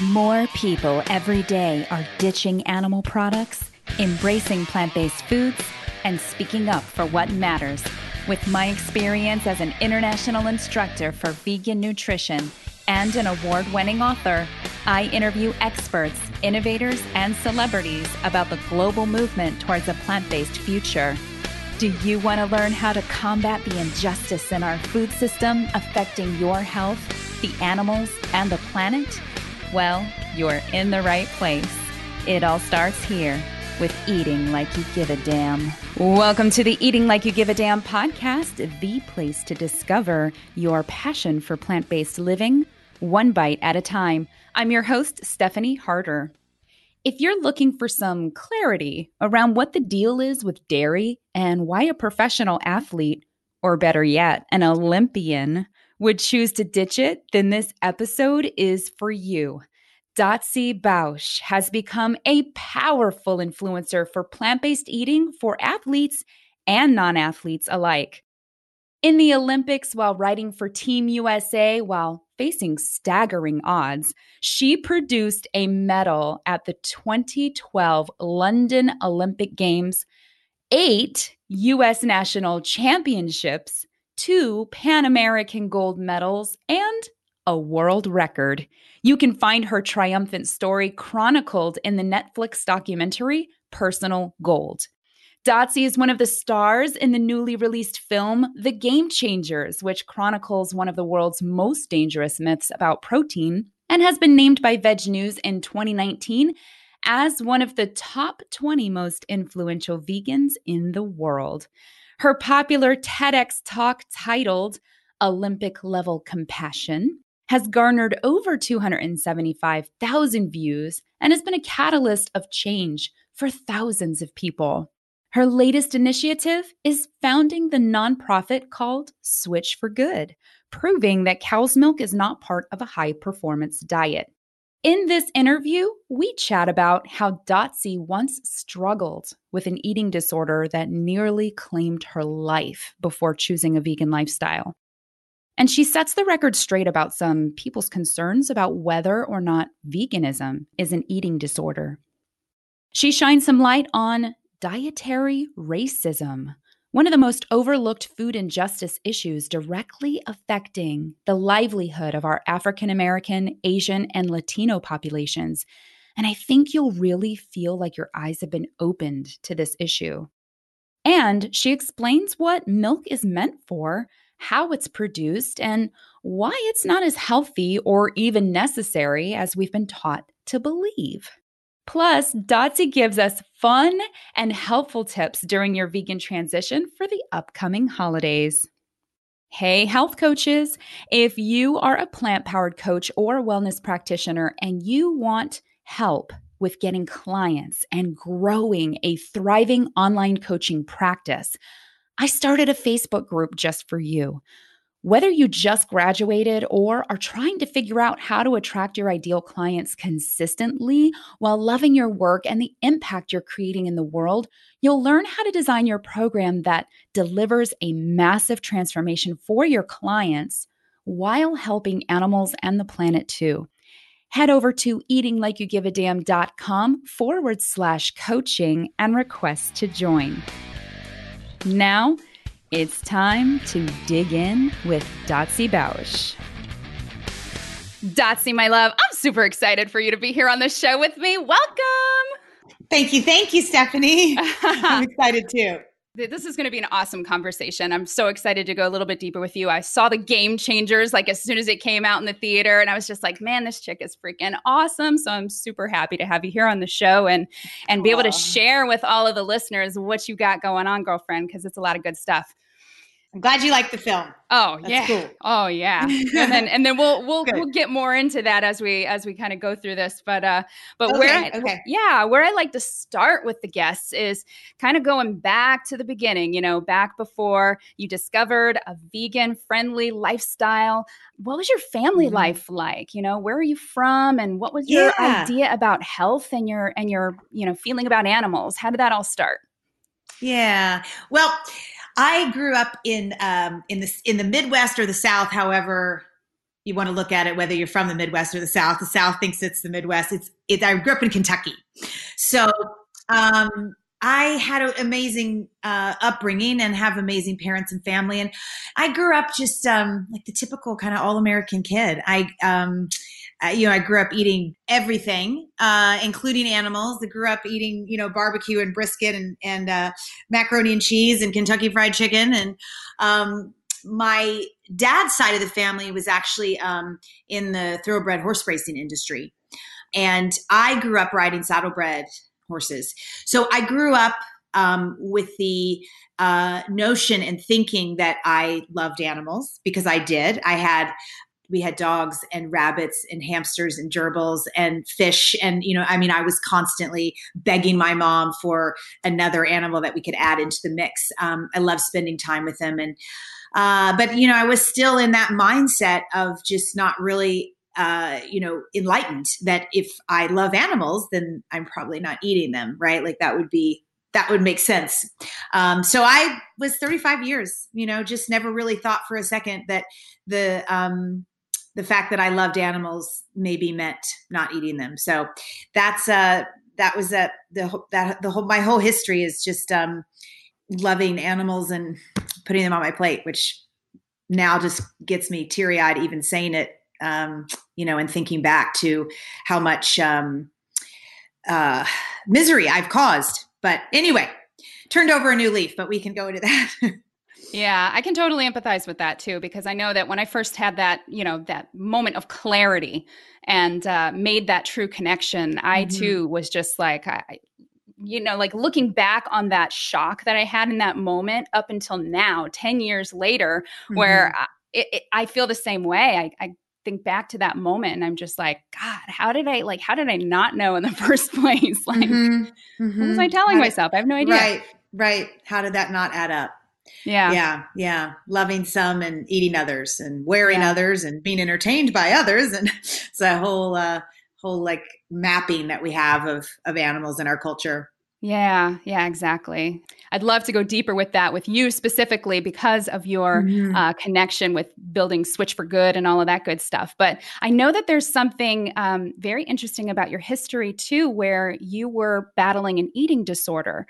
More people every day are ditching animal products, embracing plant based foods, and speaking up for what matters. With my experience as an international instructor for vegan nutrition and an award winning author, I interview experts, innovators, and celebrities about the global movement towards a plant based future. Do you want to learn how to combat the injustice in our food system affecting your health, the animals, and the planet? Well, you're in the right place. It all starts here with Eating Like You Give a Damn. Welcome to the Eating Like You Give a Damn podcast, the place to discover your passion for plant based living, one bite at a time. I'm your host, Stephanie Harder. If you're looking for some clarity around what the deal is with dairy and why a professional athlete, or better yet, an Olympian, would choose to ditch it, then this episode is for you. Dotsie Bausch has become a powerful influencer for plant based eating for athletes and non athletes alike. In the Olympics, while writing for Team USA while facing staggering odds, she produced a medal at the 2012 London Olympic Games, eight U.S. national championships, two Pan American gold medals, and a world record. You can find her triumphant story chronicled in the Netflix documentary Personal Gold. Dotsie is one of the stars in the newly released film The Game Changers, which chronicles one of the world's most dangerous myths about protein and has been named by VegNews in 2019 as one of the top 20 most influential vegans in the world. Her popular TEDx talk titled Olympic Level Compassion has garnered over 275,000 views and has been a catalyst of change for thousands of people. Her latest initiative is founding the nonprofit called Switch for Good, proving that cow's milk is not part of a high performance diet. In this interview, we chat about how Dotsie once struggled with an eating disorder that nearly claimed her life before choosing a vegan lifestyle. And she sets the record straight about some people's concerns about whether or not veganism is an eating disorder. She shines some light on dietary racism, one of the most overlooked food injustice issues directly affecting the livelihood of our African American, Asian, and Latino populations. And I think you'll really feel like your eyes have been opened to this issue. And she explains what milk is meant for, how it's produced, and why it's not as healthy or even necessary as we've been taught to believe. Plus, Dotsie gives us fun and helpful tips during your vegan transition for the upcoming holidays. Hey, health coaches. If you are a plant powered coach or wellness practitioner and you want help with getting clients and growing a thriving online coaching practice, I started a Facebook group just for you. Whether you just graduated or are trying to figure out how to attract your ideal clients consistently while loving your work and the impact you're creating in the world, you'll learn how to design your program that delivers a massive transformation for your clients while helping animals and the planet too. Head over to eatinglikeyougiveadamn.com forward slash coaching and request to join. Now, it's time to dig in with Dotsie Bausch. Dotsie, my love, I'm super excited for you to be here on the show with me. Welcome. Thank you. Thank you, Stephanie. I'm excited too. This is going to be an awesome conversation. I'm so excited to go a little bit deeper with you. I saw the game changers like as soon as it came out in the theater, and I was just like, man, this chick is freaking awesome. So I'm super happy to have you here on the show and and be able to share with all of the listeners what you got going on, girlfriend, because it's a lot of good stuff. I'm glad you like the film. Oh That's yeah. Cool. Oh yeah. and then and then we'll we'll Good. we'll get more into that as we as we kind of go through this. But uh but okay, where okay. yeah, where I like to start with the guests is kind of going back to the beginning, you know, back before you discovered a vegan friendly lifestyle. What was your family mm-hmm. life like? You know, where are you from and what was your yeah. idea about health and your and your, you know, feeling about animals? How did that all start? Yeah. Well, I grew up in um, in the in the Midwest or the South, however you want to look at it, whether you're from the Midwest or the South. The South thinks it's the Midwest. It's it, I grew up in Kentucky, so um, I had an amazing uh, upbringing and have amazing parents and family, and I grew up just um, like the typical kind of all American kid. I um, you know, I grew up eating everything, uh, including animals. I grew up eating, you know, barbecue and brisket and, and uh, macaroni and cheese and Kentucky Fried Chicken. And um, my dad's side of the family was actually um, in the thoroughbred horse racing industry. And I grew up riding saddlebred horses. So I grew up um, with the uh, notion and thinking that I loved animals because I did. I had we had dogs and rabbits and hamsters and gerbils and fish. And you know i mean i was constantly begging my mom for another animal that we could add into the mix. Um, i love spending time with them. And uh, but you know i was still in that mindset of just not really uh, you know enlightened that if i love animals then i'm probably not eating them right? Like that would be that would make sense. Um, so I was 35 years, you know, just never really thought for a second that the um, the fact that I loved animals maybe meant not eating them. So that's uh that was that the that the whole my whole history is just um loving animals and putting them on my plate, which now just gets me teary eyed even saying it. Um, you know, and thinking back to how much um, uh, misery I've caused. But anyway, turned over a new leaf. But we can go into that. Yeah, I can totally empathize with that too, because I know that when I first had that, you know, that moment of clarity and uh, made that true connection, I mm-hmm. too was just like, I, you know, like looking back on that shock that I had in that moment up until now, 10 years later, mm-hmm. where I, it, I feel the same way. I, I think back to that moment and I'm just like, God, how did I like, how did I not know in the first place? Like, mm-hmm. what was I mm-hmm. telling myself? I have no idea. Right, right. How did that not add up? Yeah. Yeah. Yeah. Loving some and eating others and wearing yeah. others and being entertained by others. And it's a whole, uh, whole like mapping that we have of, of animals in our culture. Yeah, yeah, exactly. I'd love to go deeper with that with you specifically because of your mm-hmm. uh, connection with building Switch for Good and all of that good stuff. But I know that there's something um, very interesting about your history too, where you were battling an eating disorder.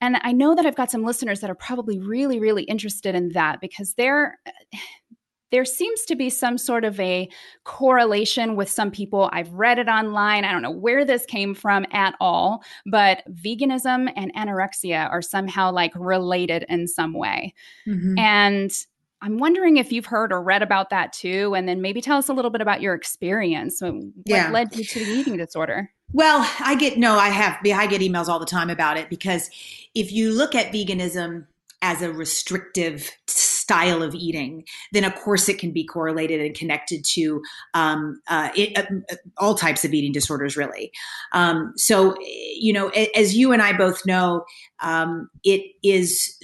And I know that I've got some listeners that are probably really, really interested in that because there, there seems to be some sort of a correlation with some people. I've read it online. I don't know where this came from at all, but veganism and anorexia are somehow like related in some way. Mm-hmm. And I'm wondering if you've heard or read about that too. And then maybe tell us a little bit about your experience. What yeah. led you to the eating disorder? Well, I get no, I have I get emails all the time about it because if you look at veganism as a restrictive style of eating, then of course it can be correlated and connected to um, uh, it, uh, all types of eating disorders, really. Um, so, you know, as you and I both know, um, it is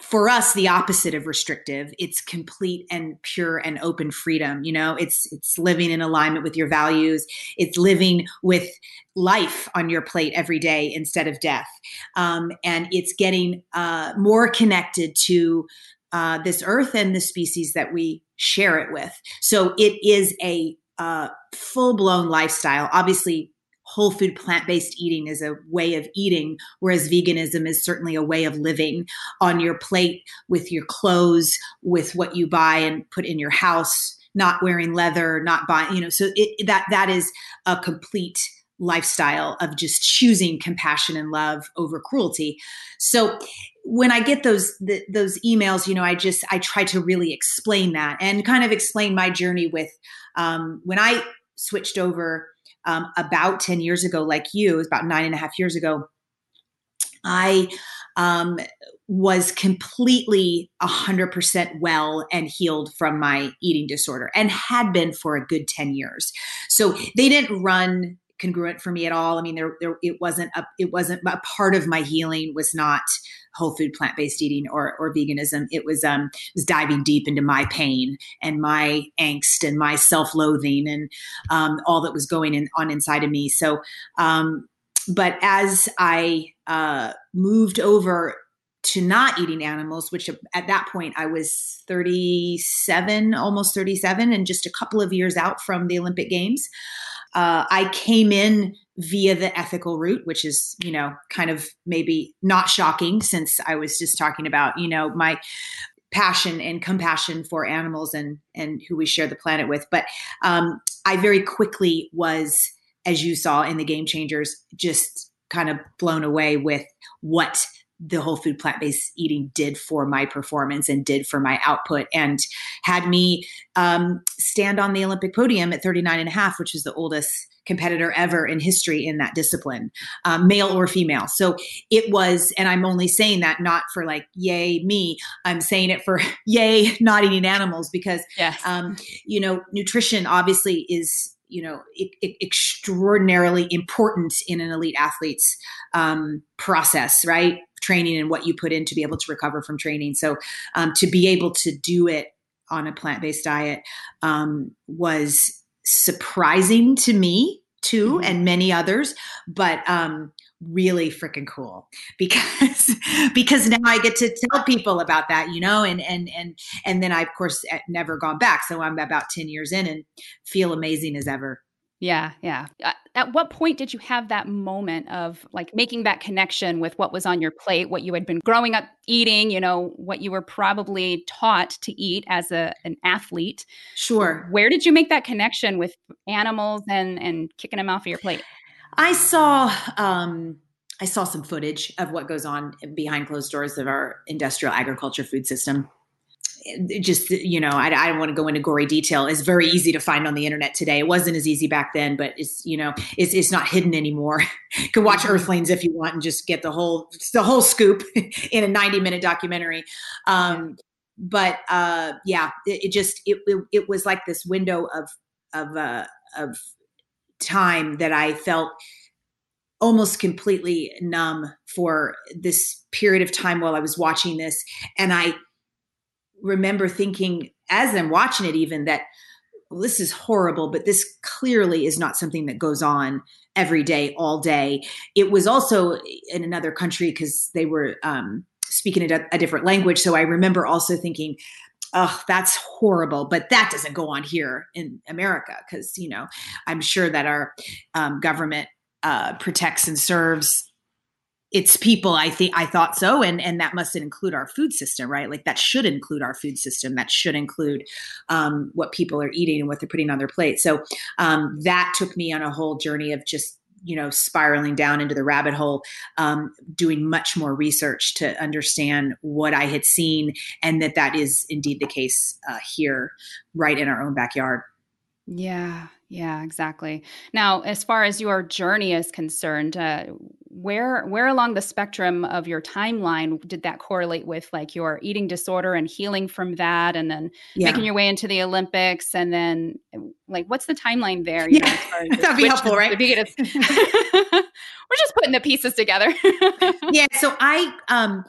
for us the opposite of restrictive. It's complete and pure and open freedom you know? It's it's living in alignment with your values. It's living with life on your plate every day instead of death. Um, and it's getting uh, more connected to uh, this earth and the species that we share it with. So it is a uh, full-blown lifestyle. Obviously whole food plant based eating is a way of eating, whereas veganism is certainly a way of living on your plate with your clothes, with what you buy and put in your house, not wearing leather, not buying, you know, so it, that that is a complete lifestyle of just choosing compassion and love over cruelty. So when I get those the, those emails, you know, I just I try to really explain that and kind of explain my journey with um, when I switched over um, about 10 years ago, like you, it was about nine and a half years ago, I um, was completely 100% well and healed from my eating disorder and had been for a good 10 years. So they didn't run congruent for me at all. I mean, there, there it wasn't a, it wasn't a part of my healing was not whole food plant based eating or or veganism. It was um was diving deep into my pain and my angst and my self loathing and um, all that was going in, on inside of me. So, um, but as I uh, moved over to not eating animals, which at that point I was 37, almost 37, and just a couple of years out from the Olympic Games. Uh, I came in via the ethical route, which is, you know, kind of maybe not shocking since I was just talking about, you know, my passion and compassion for animals and and who we share the planet with. But um, I very quickly was, as you saw in the Game Changers, just kind of blown away with what the whole food plant based eating did for my performance and did for my output and had me um, stand on the Olympic podium at 39 and a half, which is the oldest competitor ever in history in that discipline, um, male or female. So it was, and I'm only saying that not for like, yay, me. I'm saying it for yay, not eating animals because, yes. um, you know, nutrition obviously is you know it, it extraordinarily important in an elite athlete's um, process right training and what you put in to be able to recover from training so um, to be able to do it on a plant-based diet um, was surprising to me too mm-hmm. and many others but um, really freaking cool because because now I get to tell people about that, you know, and and and and then I of course never gone back. So I'm about 10 years in and feel amazing as ever. Yeah, yeah. At what point did you have that moment of like making that connection with what was on your plate, what you had been growing up eating, you know, what you were probably taught to eat as a an athlete? Sure. Where did you make that connection with animals and and kicking them off of your plate? I saw um, I saw some footage of what goes on behind closed doors of our industrial agriculture food system. Just you know, I, I don't want to go into gory detail. It's very easy to find on the internet today. It wasn't as easy back then, but it's you know, it's, it's not hidden anymore. you can watch mm-hmm. Earthlings if you want and just get the whole the whole scoop in a ninety minute documentary. Um, but uh, yeah, it, it just it, it, it was like this window of of uh, of time that I felt almost completely numb for this period of time while I was watching this. And I remember thinking, as I'm watching it, even that well, this is horrible, but this clearly is not something that goes on every day, all day. It was also in another country because they were um, speaking a, a different language. So I remember also thinking, oh, that's horrible. But that doesn't go on here in America because, you know, I'm sure that our um, government uh, protects and serves its people i think i thought so and and that must include our food system right? Like that should include our food system. That should include um, what people are eating and what they're putting on their plate. So um, that took me on a whole journey of just you know spiraling down into the rabbit hole um, doing much more research to understand what i had seen and that that is indeed the case uh, here right in our own backyard. Yeah yeah exactly. Now as far as your journey is concerned uh, where where along the spectrum of your timeline did that correlate with like your eating disorder and healing from that and then yeah. making your way into the olympics and then like what's the timeline there yeah. Know, that'd be helpful right we're just putting the pieces together yeah so i um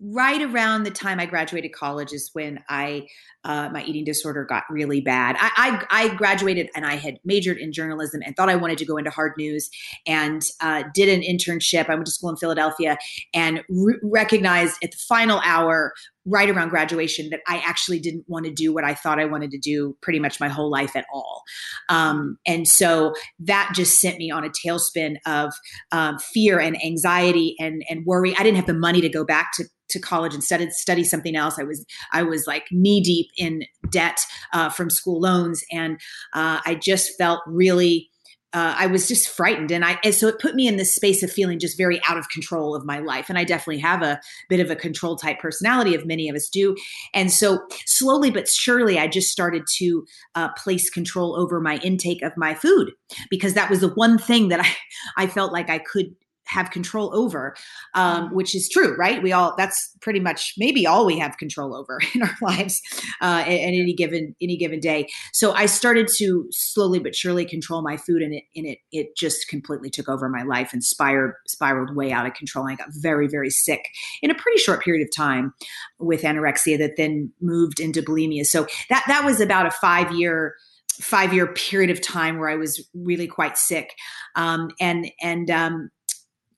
right around the time I graduated college is when I uh, my eating disorder got really bad. I, I, I graduated and I had majored in journalism and thought I wanted to go into hard news and uh, did an internship. I went to school in Philadelphia and re- recognized at the final hour right around graduation that I actually didn't want to do what I thought I wanted to do pretty much my whole life at all. Um, and so that just sent me on a tailspin of um, fear and anxiety and, and worry. I didn't have the money to go back to to college and studied study something else. I was I was like knee deep in debt uh, from school loans, and uh, I just felt really uh, I was just frightened, and I and so it put me in this space of feeling just very out of control of my life. And I definitely have a bit of a control type personality, of many of us do. And so slowly but surely, I just started to uh, place control over my intake of my food because that was the one thing that I I felt like I could have control over, um, mm-hmm. which is true, right? We all that's pretty much maybe all we have control over in our lives uh, at, at, any given any given day. So I started to slowly but surely control my food, and it and it it just completely took over my life and spiraled spiraled way out of control. I got very very sick in a pretty short period of time with anorexia that then moved into bulimia. So that that was about a five year five year period of time where I was really quite sick. Um, and and um,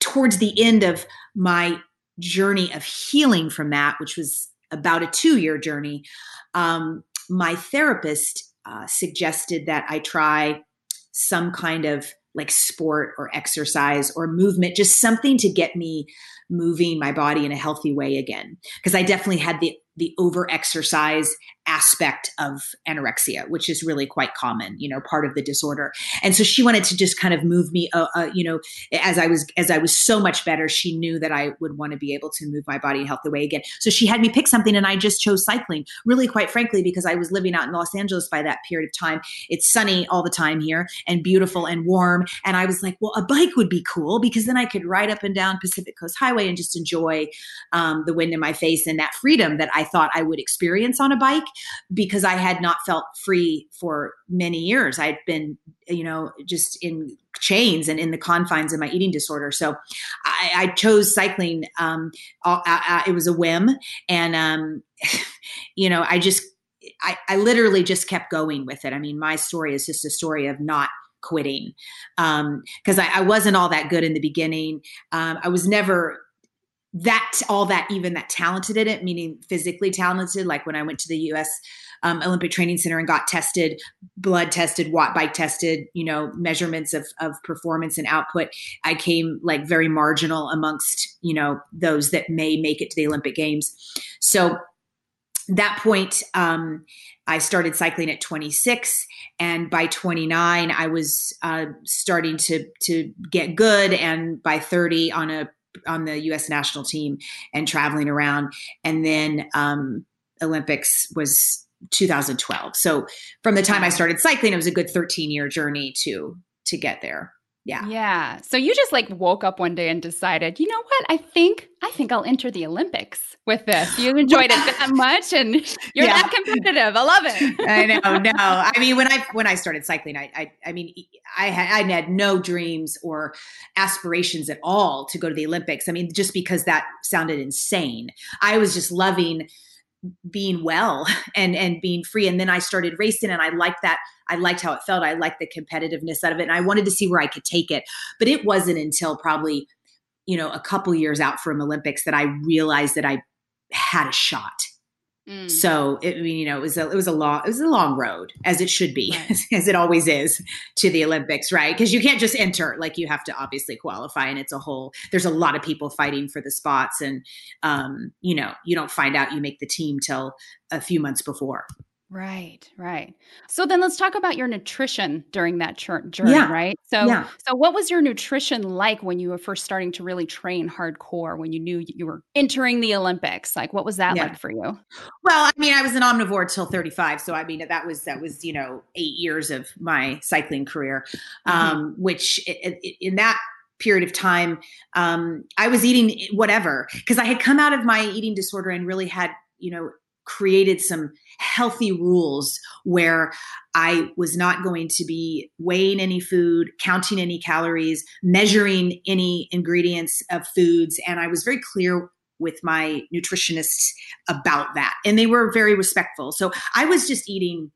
towards the end of my journey of healing from that, which was about a two year journey, um, my therapist uh, suggested that I try some kind of like sport or exercise or movement, just something to get me moving my body in a healthy way again. Because I definitely had the the over exercise aspect of anorexia, which is really quite common, you know, part of the disorder. And so she wanted to just kind of move me, uh, uh, you know, as I was as I was so much better. She knew that I would want to be able to move my body health the way again. So she had me pick something, and I just chose cycling. Really, quite frankly, because I was living out in Los Angeles by that period of time. It's sunny all the time here and beautiful and warm, and I was like, well, a bike would be cool because then I could ride up and down Pacific Coast Highway and just enjoy um, the wind in my face and that freedom that I thought I would experience on a bike because I had not felt free for many years. I'd been, you know, just in chains and in the confines of my eating disorder. So I, I chose cycling. Um, I, I, it was a whim. And, um, you know, I just, I, I literally just kept going with it. I mean, my story is just a story of not quitting because um, I, I, wasn't all that good in the beginning. Um, I was never that all that even that talented in it, meaning physically talented. Like when I went to the U.S. Um, Olympic Training Center and got tested, blood tested, watt bike tested, you know, measurements of of performance and output. I came like very marginal amongst you know those that may make it to the Olympic Games. So that point, um, I started cycling at 26, and by 29, I was uh, starting to to get good, and by 30, on a on the U.S. national team and traveling around. And then um, Olympics was 2012. So from the time I started cycling, it was a good 13 year journey to to get there. Yeah. Yeah. So you just like woke up one day and decided, you know what? I think I think I'll enter the Olympics with this. You enjoyed it that much and you're yeah. that competitive. I love it. I know. No. I mean, when I when I started cycling, I I, I mean, I had I had no dreams or aspirations at all to go to the Olympics. I mean, just because that sounded insane. I was just loving being well and and being free. And then i started racing and i liked that. I liked how it felt. I liked the competitiveness out of it and i wanted to see where i could take it. But it wasn't until probably you know a couple years out from olympics that i realized that i had a shot Mm. So it, I mean, you know, it was a it was a long it was a long road, as it should be, right. as it always is to the Olympics, right? Because you can't just enter; like you have to obviously qualify, and it's a whole. There's a lot of people fighting for the spots, and um, you know, you don't find out you make the team till a few months before. Right, right. So then let's talk about your nutrition during that journey, yeah. right? So yeah. so what was your nutrition like when you were first starting to really train hardcore when you knew you were entering the Olympics? Like what was that yeah. like for you? Well, I mean, I was an omnivore till 35, so I mean that was that was, you know, 8 years of my cycling career. Mm-hmm. Um which in that period of time um I was eating whatever because I had come out of my eating disorder and really had, you know, created some healthy rules where I was not going to be weighing any food, counting any calories, measuring any ingredients of foods. And I was very clear with my nutritionists about that. And they were very respectful. So I was just eating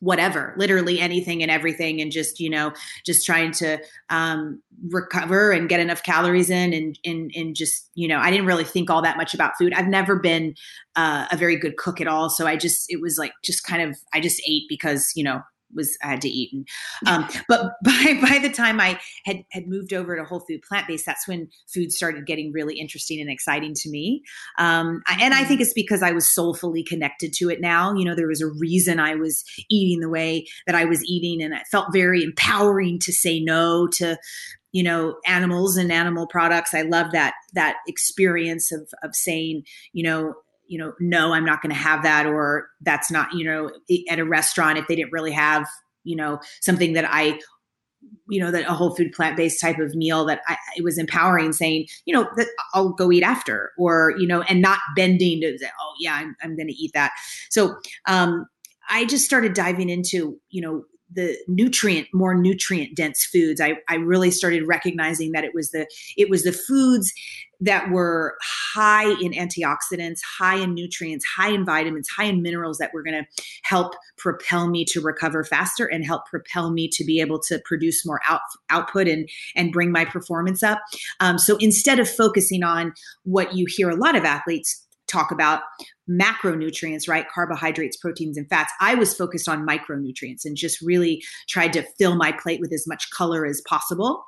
whatever literally anything and everything and just you know just trying to um, recover and get enough calories in and, and and just you know i didn't really think all that much about food. I've never been uh, a very good cook at all so i just it was like just kind of i just ate because you know was I had to eat. And, um, but by by the time I had had moved over to whole food plant based, that's when food started getting really interesting and exciting to me. Um, and I think mm-hmm. it's because I was soulfully connected to it now. You know, there was a reason I was eating the way that I was eating, and it felt very empowering to say no to you know animals and animal products i love that that experience of of saying you know you know, no, I'm not going to have that, or that's not, you know, at a restaurant if they didn't really have, you know, something that I, you know, that a whole food plant based type of meal that I, it was empowering, saying, you know, that I'll go eat after, or you know, and not bending to say, oh yeah, I'm, I'm going to eat that. So um, I just started diving into, you know, the nutrient more nutrient dense foods. I, I really started recognizing that it was the it was the foods that were high in antioxidants high in nutrients high in vitamins high in minerals that were going to help propel me to recover faster and help propel me to be able to produce more out, output and and bring my performance up. Um, so instead of focusing on what you hear a lot of athletes talk about macronutrients, right? Carbohydrates, proteins, and fats. I was focused on micronutrients and just really tried to fill my plate with as much color as possible.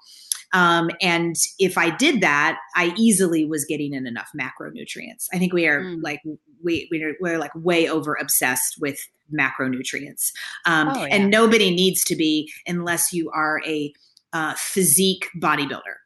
Um, and if I did that, I easily was getting in enough macronutrients. I think we are mm. like we we're, we're, like way over obsessed with macronutrients, um, oh, yeah. and nobody needs to be unless you are a uh, physique bodybuilder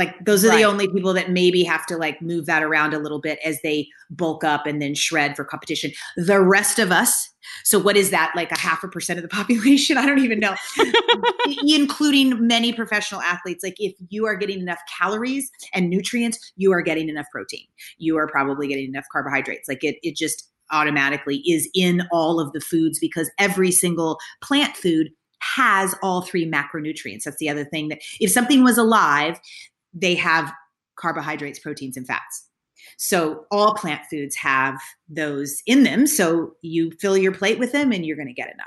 like those are right. the only people that maybe have to like move that around a little bit as they bulk up and then shred for competition. The rest of us, so what is that like a half a percent of the population? I don't even know. Including many professional athletes. Like if you are getting enough calories and nutrients, you are getting enough protein. You are probably getting enough carbohydrates. Like it it just automatically is in all of the foods because every single plant food has all three macronutrients. That's the other thing that if something was alive, they have carbohydrates, proteins, and fats. So all plant foods have those in them. So you fill your plate with them and you're going to get enough.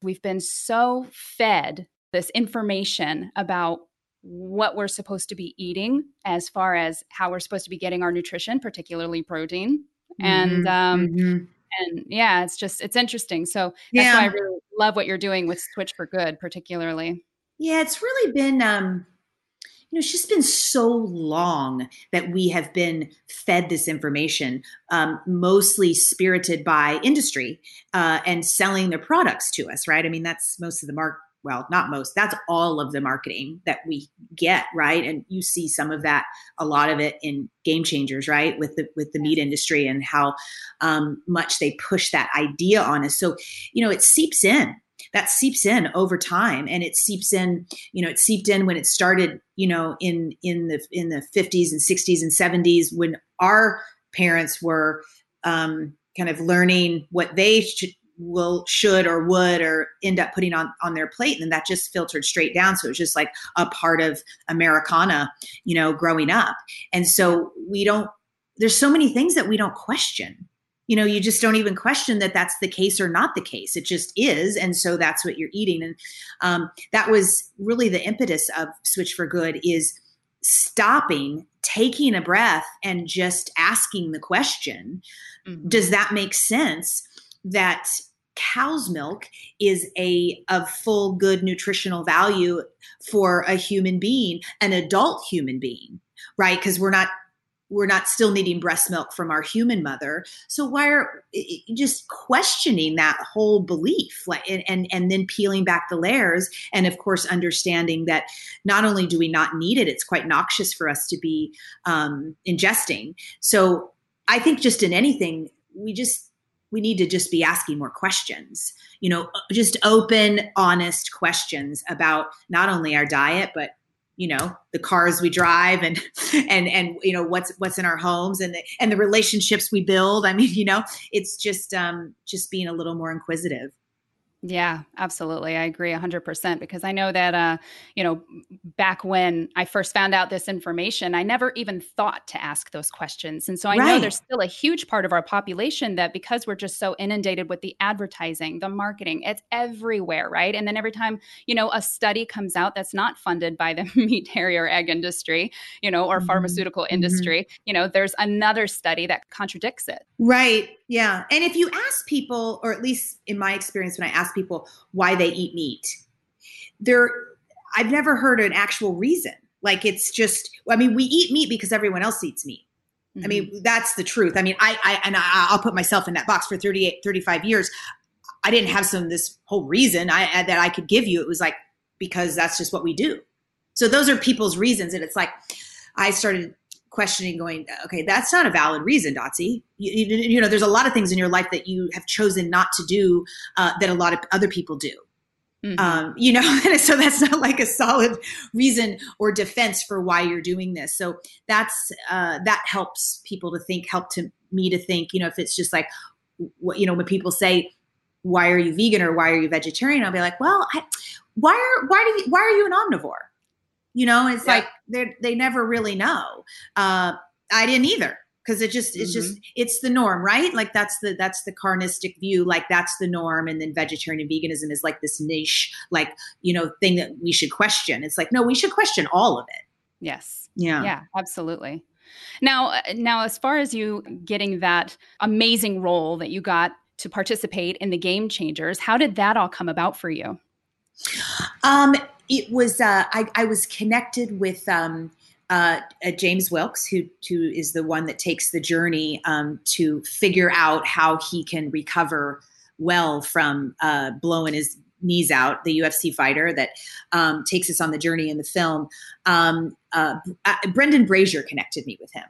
We've been so fed this information about what we're supposed to be eating as far as how we're supposed to be getting our nutrition, particularly protein. Mm-hmm, and um mm-hmm. and yeah, it's just it's interesting. So that's yeah. why I really love what you're doing with Switch for Good, particularly. Yeah, it's really been um you know, it's just been so long that we have been fed this information, um, mostly spirited by industry uh, and selling their products to us, right? I mean, that's most of the mark. Well, not most. That's all of the marketing that we get, right? And you see some of that, a lot of it in Game Changers, right? With the with the meat industry and how um, much they push that idea on us. So, you know, it seeps in that seeps in over time. And it seeps in you know it seeped in when it started you know in in the in the 50s and 60s and 70s when our parents were um, kind of learning what they should will should or would or end up putting on on their plate. And then that just filtered straight down. So it was just like a part of americana you know growing up. And so we don't there's so many things that we don't question you know you just don't even question that that's the case or not the case. It just is and so that's what you're eating. And um, that was really the impetus of switch for good is stopping taking a breath and just asking the question mm-hmm. does that make sense that cow's milk is a of full good nutritional value for a human being an adult human being right? Because we're not we're not still needing breast milk from our human mother. So why are just questioning that whole belief like and, and and then peeling back the layers and of course understanding that not only do we not need it it's quite noxious for us to be um, ingesting. So i think just in anything we just we need to just be asking more questions you know just open honest questions about not only our diet but you know the cars we drive and and and you know what's what's in our homes and the, and the relationships we build. I mean you know it's just um just being a little more inquisitive yeah, absolutely. I agree 100% because I know that, uh, you know, back when I first found out this information, I never even thought to ask those questions. And so I right. know there's still a huge part of our population that because we're just so inundated with the advertising, the marketing, it's everywhere, right? And then every time, you know, a study comes out that's not funded by the meat, dairy, or egg industry, you know, or mm-hmm. pharmaceutical mm-hmm. industry, you know, there's another study that contradicts it. Right. Yeah. And if you ask people, or at least in my experience, when I ask people why they eat meat, there, I've never heard an actual reason. Like it's just, I mean, we eat meat because everyone else eats meat. Mm-hmm. I mean, mm-hmm. that's the truth. I mean, I, I and I, will put myself in that box for 38, 35 years. I didn't have some this whole reason I, that I could give you. It was like because that's just what we do. So those are people's reasons, and it's like I started questioning going okay that's not a valid reason dotsie you, you, you, know there's a lot of things in your life that you have chosen not to do uh, that a lot of other people do mm-hmm. um, you know so that's not like a solid reason or defense for why you're doing this so that's uh, that helps people to think help to me to think you know if it's just like what you know when people say why are you vegan or why are you vegetarian? I'll be like, well, I, why are why do you, why are you an omnivore? You know, it's yeah. like they they never really know. Uh, I didn't either because it just it's mm-hmm. just it's the norm right? Like that's the that's the carnistic view like that's the norm and then vegetarian and veganism is like this niche like you know thing that we should question. It's like no we should question all of it. Yes. Yeah. Yeah absolutely. Now uh, now as far as you getting that amazing role that you got to participate in the game changers how did that all come about for you? Um it was uh i i was connected with um uh, uh, James Wilks, who, who is the one that takes the journey um, to figure out how he can recover well from uh, blowing his knees out, the UFC fighter that um, takes us on the journey in the film. Um, uh, Brendan Brazier connected me with him.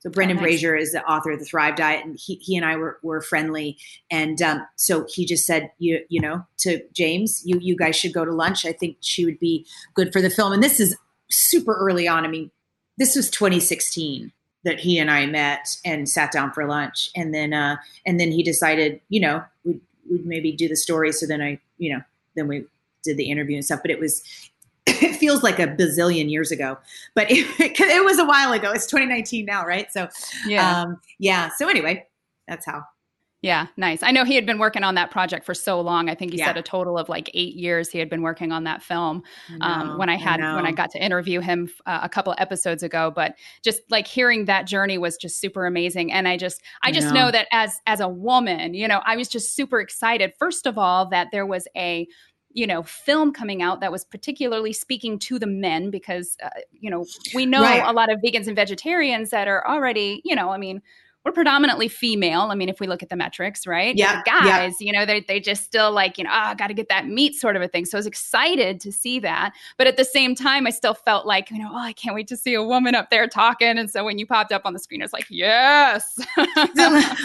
So Brendan oh, nice. Brazier is the author of the Thrive Diet, and he, he and I were, were friendly. And um, so he just said, you you know, to James, you you guys should go to lunch. I think she would be good for the film. And this is super early on. I mean, this was 2016 that he and I met and sat down for lunch, and then uh, and then he decided, you know, we'd, we'd maybe do the story. So then I, you know, then we did the interview and stuff. But it was it feels like a bazillion years ago, but it, it was a while ago. It's 2019 now, right? So yeah, um, yeah. So anyway, that's how. Yeah, nice. I know he had been working on that project for so long. I think he yeah. said a total of like eight years he had been working on that film. I um, when I had I when I got to interview him uh, a couple episodes ago, but just like hearing that journey was just super amazing. And I just I, I just know. know that as as a woman, you know, I was just super excited. First of all, that there was a you know film coming out that was particularly speaking to the men because uh, you know we know right. a lot of vegans and vegetarians that are already you know i mean we're predominantly female. I mean, if we look at the metrics, right? Yeah. guys, yeah. you know, they, they just still like, you know, ah, oh, got to get that meat sort of a thing. So I was excited to see that. But at the same time, I still felt like, you know, oh, I can't wait to see a woman up there talking. And so when you popped up on the screen, I was like, yes. a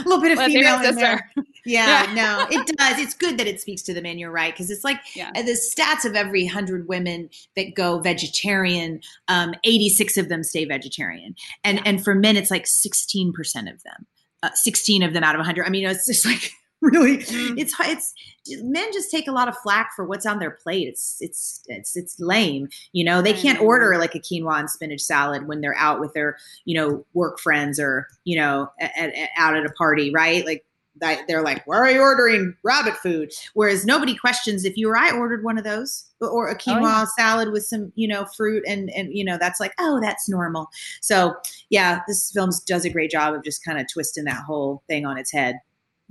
little bit of female in there. Yeah, yeah, no, it does. It's good that it speaks to the men. You're right. Cause it's like yeah. Uh, the stats of every hundred women that go vegetarian, um, 86 of them stay vegetarian. And, and for men, it's like 16% of them uh, 16 of them out of 100. I mean, it's just like really, mm. it's it's men just take a lot of flack for what's on their plate. It's it's it's it's lame. You know, they can't order like a quinoa and spinach salad when they're out with their you know work friends or you know at, at, out at a party, right? Like they're like, why are you ordering rabbit food? Whereas nobody questions if you or I ordered one of those or a quinoa oh, yeah. salad with some, you know, fruit and, and, you know, that's like, oh, that's normal. So yeah, this film does a great job of just kind of twisting that whole thing on its head.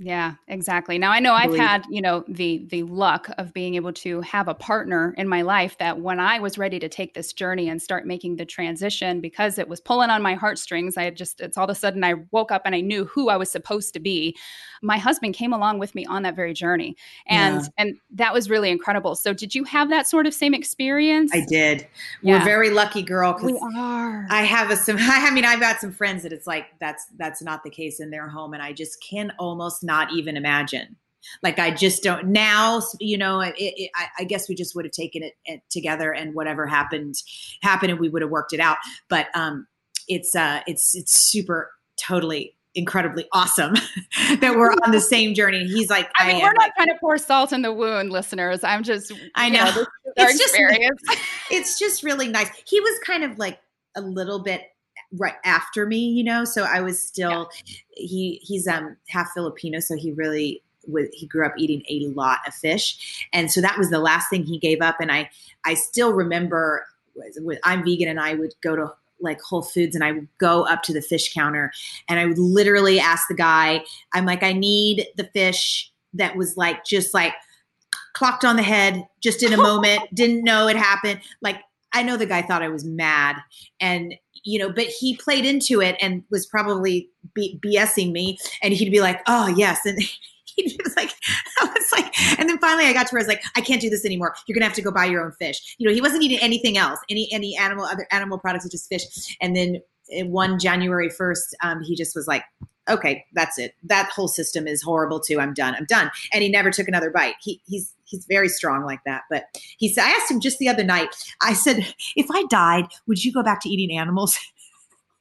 Yeah, exactly. Now I know I've had, you know, the the luck of being able to have a partner in my life that when I was ready to take this journey and start making the transition because it was pulling on my heartstrings, I just it's all of a sudden I woke up and I knew who I was supposed to be. My husband came along with me on that very journey. And yeah. and that was really incredible. So did you have that sort of same experience? I did. Yeah. We're very lucky girl we are. I have a some I mean I've got some friends that it's like that's that's not the case in their home and I just can almost not not even imagine. Like I just don't now. You know, it, it, I, I, guess we just would have taken it, it, together, and whatever happened, happened, and we would have worked it out. But um, it's uh, it's it's super totally incredibly awesome that we're on the same journey. He's like, I mean, I we're not trying to pour salt in the wound, listeners. I'm just, I know, know it's just, it's just really nice. He was kind of like a little bit right after me, you know. So I was still yeah. he he's um half Filipino, so he really was, he grew up eating a lot of fish, and so that was the last thing he gave up. And I I still remember I'm vegan, and I would go to like Whole Foods and I would go up to the fish counter and I would literally ask the guy, I'm like, I need the fish that was like just like clocked on the head just in a moment, didn't know it happened. Like I know the guy thought I was mad and you know, but he played into it and was probably B- BSing me. And he'd be like, "Oh yes," and he was like, I was like, and then finally I got to where I was like, I can't do this anymore. You're gonna have to go buy your own fish. You know, he wasn't eating anything else, any any animal other animal products, just fish. And then one January first, um, he just was like, okay, that's it. That whole system is horrible too. I'm done. I'm done. And he never took another bite. He, he's he's very strong like that. But he said, I asked him just the other night. I said, if I died, would you go back to eating animals?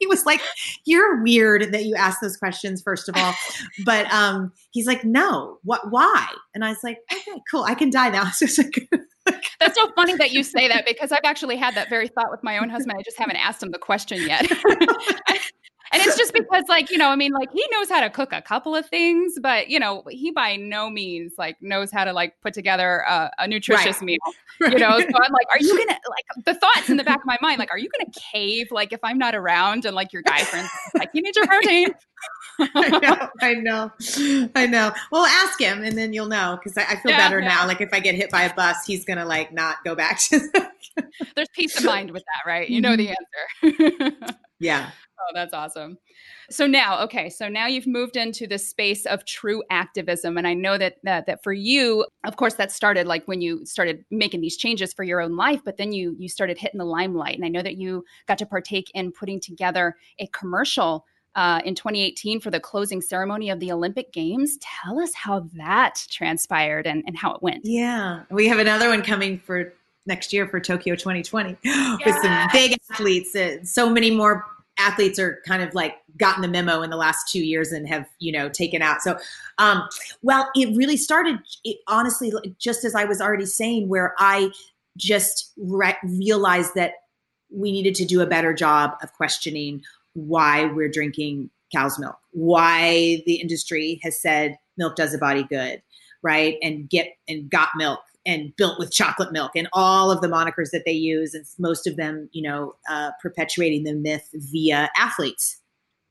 he was like, "You're weird that you ask those questions, first of all." But um, he's like, "No, what? Why?" And I was like, "Okay, cool. I can die now." So it's like. That's so funny that you say that because I've actually had that very thought with my own husband. I just haven't asked him the question yet. And it's just because like you know i mean like he knows how to cook a couple of things but you know he by no means like knows how to like put together a, a nutritious right. meal you know so i'm like are you gonna like the thoughts in the back of my mind like are you gonna cave like if i'm not around and like your guy friends like you need your protein I know, I know, I know. Well, ask him, and then you'll know. Because I, I, feel yeah, better yeah. now. Like if I get hit by a bus, he's gonna like not go back to. There's peace of mind with that, right? You know the mm-hmm. answer. yeah. Oh, that's awesome. So now, okay, so now you've moved into the space of true activism, and I know that that that for you, of course, that started like when you started making these changes for your own life, but then you you started hitting the limelight, and I know that you got to partake in putting together a commercial uh, in 2018 for the closing ceremony of the Olympic Games. Tell us how that transpired and, and how it went. Yeah, we have another one coming for next year for Tokyo 2020 with some big athletes. Uh, so many more athletes are kind of like gotten the memo in the last two years and have you know taken out. So um well it really started it, honestly just as i was already saying where i just re- realized that we needed to do a better job of questioning why we're drinking cow's milk why the industry has said milk does a body good right and get and got milk and built with chocolate milk and all of the monikers that they use and most of them you know uh, perpetuating the myth via athletes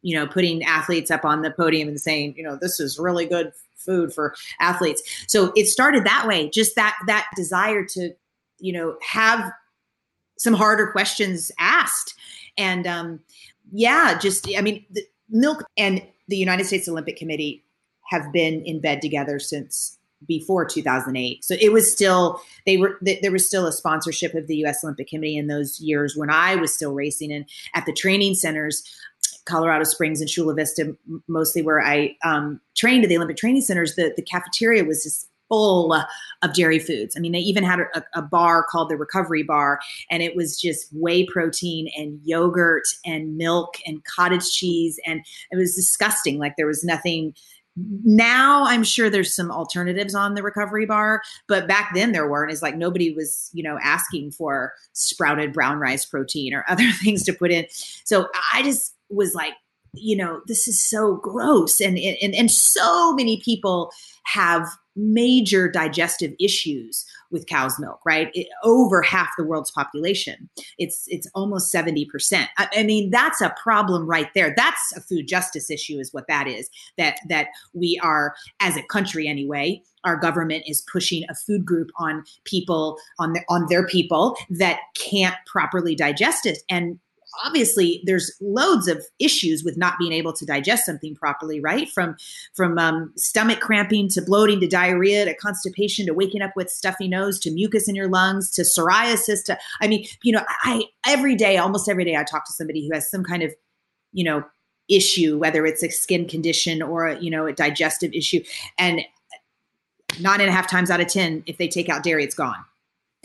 you know putting athletes up on the podium and saying you know this is really good food for athletes. So it started that way just that that desire to you know have some harder questions asked. And um yeah just i mean milk and the united states olympic committee have been in bed together since before 2008. So it was still they were there was still a sponsorship of the U.S. Olympic Committee in those years when I was still racing and at the training centers. Colorado Springs and Chula Vista, mostly where I um, trained at the Olympic Training Centers, the, the cafeteria was just full of dairy foods. I mean, they even had a, a, bar called the Recovery Bar, and it was just whey protein and yogurt and milk and cottage cheese, and it was disgusting. Like there was nothing now i'm sure there's some alternatives on the recovery bar but back then there weren't. It's like nobody was you know asking for sprouted brown rice protein or other things to put in. So i just was like you know this is so gross. And and and so many people have major digestive issues with cow's milk, right? It, over half the world's population. It's it's almost 70%. I, I, mean, that's a problem right there. That's a food justice issue is what that is. That that we are as a country anyway, our government is pushing a food group on people on the, on their people that can't properly digest it and obviously there's loads of issues with not being able to digest something properly right? From from um, stomach cramping to bloating to diarrhea to constipation to waking up with stuffy nose to mucus in your lungs to psoriasis to i mean you know i every day almost every day i talk to somebody who has some kind of you know issue whether it's a skin condition or a, you know a digestive issue and nine and a half times out of ten if they take out dairy it's gone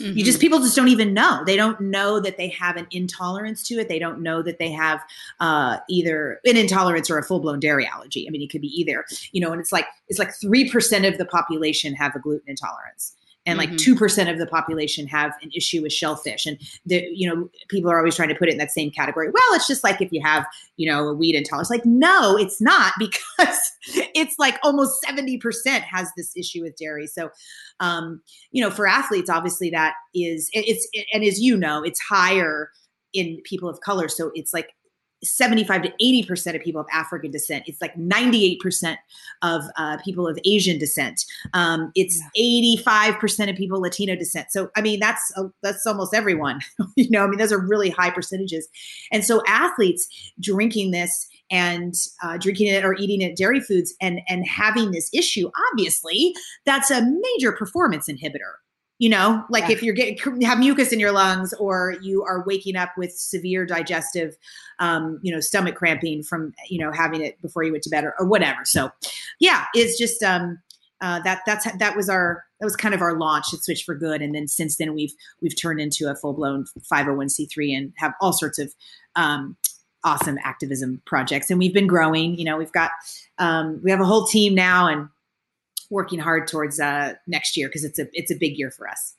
Mm-hmm. You just people just don't even know. They don't know that they have an intolerance to it. They don't know that they have uh, either an intolerance or a full blown dairy allergy. I mean, it could be either. You know, and it's like it's like three percent of the population have a gluten intolerance and like mm-hmm. 2% of the population have an issue with shellfish. And the you know people are always trying to put it in that same category. Well it's just like if you have you know a wheat intolerance. Like no it's not because it's like almost 70% has this issue with dairy. So um you know for athletes obviously that is it's and as you know it's higher in people of color. So it's like 75 to 80% of people of African descent. It's like 98% of uh, people of Asian descent. Um, it's yeah. 85% of people Latino descent. So, I mean, that's, uh, that's almost everyone, you know, I mean, those are really high percentages. And so athletes drinking this and uh, drinking it or eating it dairy foods and, and having this issue, obviously that's a major performance inhibitor you know like yeah. if you're getting have mucus in your lungs or you are waking up with severe digestive um, you know stomach cramping from you know having it before you went to bed or, or whatever so yeah it's just um uh, that that's that was our that was kind of our launch at Switch for Good, and then since then we've we've turned into a full blown 501c3 and have all sorts of um, awesome activism projects, and we've been growing. You know, we've got um, we have a whole team now, and working hard towards uh, next year because it's a it's a big year for us.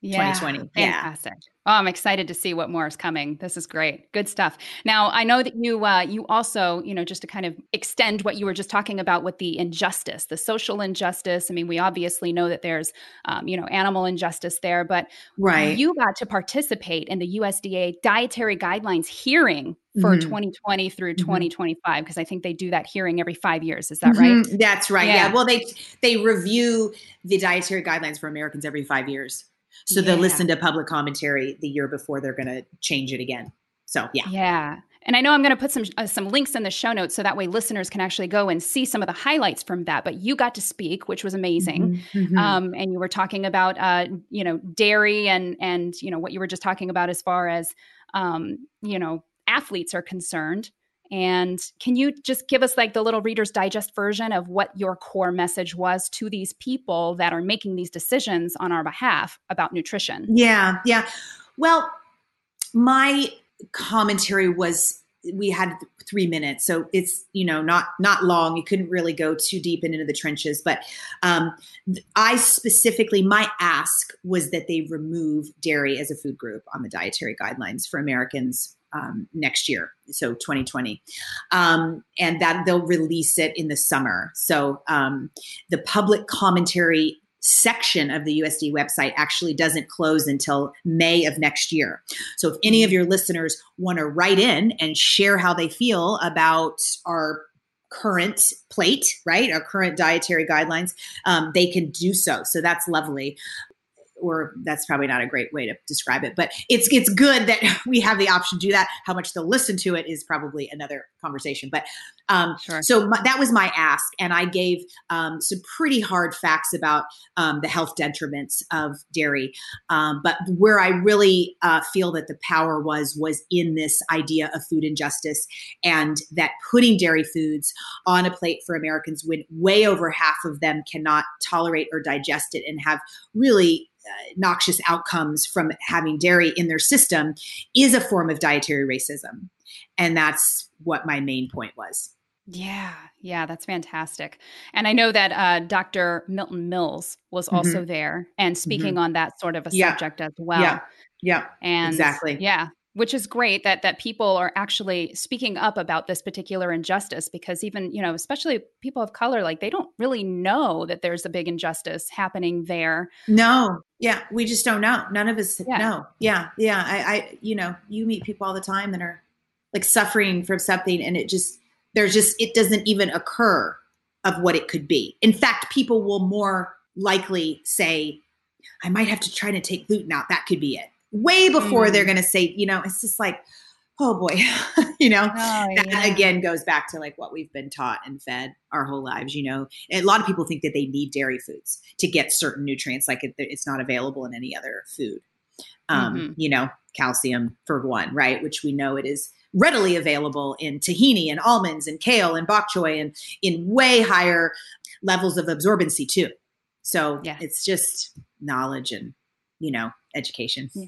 Yeah, 2020. Fantastic. Yeah. Oh, I'm excited to see what more is coming. This is great. Good stuff. Now, I know that you uh, you also, you know, just to kind of extend what you were just talking about with the injustice, the social injustice. I mean, we obviously know that there's, um, you know, animal injustice there, but right. you got to participate in the USDA dietary guidelines hearing for mm-hmm. 2020 through mm-hmm. 2025 because I think they do that hearing every five years. Is that mm-hmm. right? That's right. Yeah. yeah. Well, they they review the dietary guidelines for Americans every five years. So yeah. they'll listen to public commentary the year before they're going to change it again. So yeah. Yeah. And I know I'm going to put some uh, some links in the show notes so that way listeners can actually go and see some of the highlights from that. But you got to speak, which was amazing. Mm-hmm. mm-hmm. Um, and you were talking about uh, you know dairy and and you know what you were just talking about as far as um, you know athletes are concerned. And can you just give us like the little Reader's Digest version of what your core message was to these people that are making these decisions on our behalf about nutrition? Yeah, yeah. Well, my commentary was we had three minutes so it's you know not not long you couldn't really go too deep and into the trenches but um, i specifically my ask was that they remove dairy as a food group on the dietary guidelines for americans um, next year, so 2020, um, and that they'll release it in the summer. So um, the public commentary section of the USDA website actually doesn't close until May of next year. So if any of your listeners want to write in and share how they feel about our current plate, right? Our current dietary guidelines, um, they can do so. So that's lovely or that's probably not a great way to describe it, but it's it's good that we have the option to do that. How much they'll listen to it is probably another conversation. But um, sure. so my, that was my ask, and I gave um, some pretty hard facts about um, the health detriments of dairy. Um, but where I really uh, feel that the power was was in this idea of food injustice, and that putting dairy foods on a plate for Americans when way over half of them cannot tolerate or digest it and have really noxious outcomes from having dairy in their system is a form of dietary racism. And that's what my main point was. Yeah, yeah, that's fantastic. And I know that uh, Dr. Milton Mills was mm-hmm. also there and speaking mm-hmm. on that sort of a subject yeah. as well. Yeah, yeah, and exactly. Yeah, which is great that that people are actually speaking up about this particular injustice because even you know especially people of color like they don't really know that there's a big injustice happening there. No. Yeah. We just don't know. None of us yeah. know. Yeah. Yeah. I, I you know you meet people all the time that are like suffering from something and it just there's just it doesn't even occur of what it could be. In fact people will more likely say i might have to try to take gluten out. That could be it way before mm. they're going to say, you know, it's just like, oh boy, you know, oh, that yeah. again goes back to like what we've been taught and fed our whole lives. You know, and a lot of people think that they need dairy foods to get certain nutrients, like it, it's not available in any other food. Um, mm-hmm. You know, calcium for one, right? Which we know it is readily available in tahini and almonds and kale and bok choy and in way higher levels of absorbency too. So yeah. it's just knowledge and you know education. Yeah.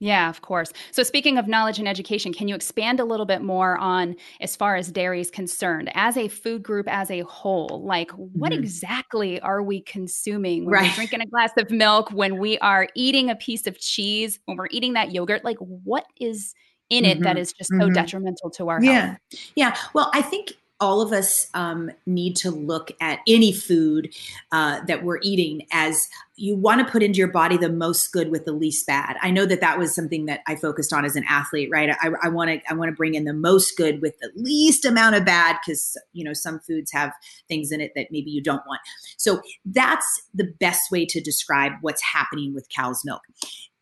Yeah, of course. So, speaking of knowledge and education, can you expand a little bit more on as far as dairy is concerned, as a food group as a whole? Like, what mm-hmm. exactly are we consuming when right. we're drinking a glass of milk, when we are eating a piece of cheese, when we're eating that yogurt? Like, what is in it mm-hmm. that is just so mm-hmm. detrimental to our yeah. health? Yeah. Well, I think all of us um, need to look at any food uh, that we're eating as you want to put into your body the most good with the least bad. I know that that was something that I focused on as an athlete, right? I want to I want to bring in the most good with the least amount of bad because you know some foods have things in it that maybe you don't want. So that's the best way to describe what's happening with cow's milk.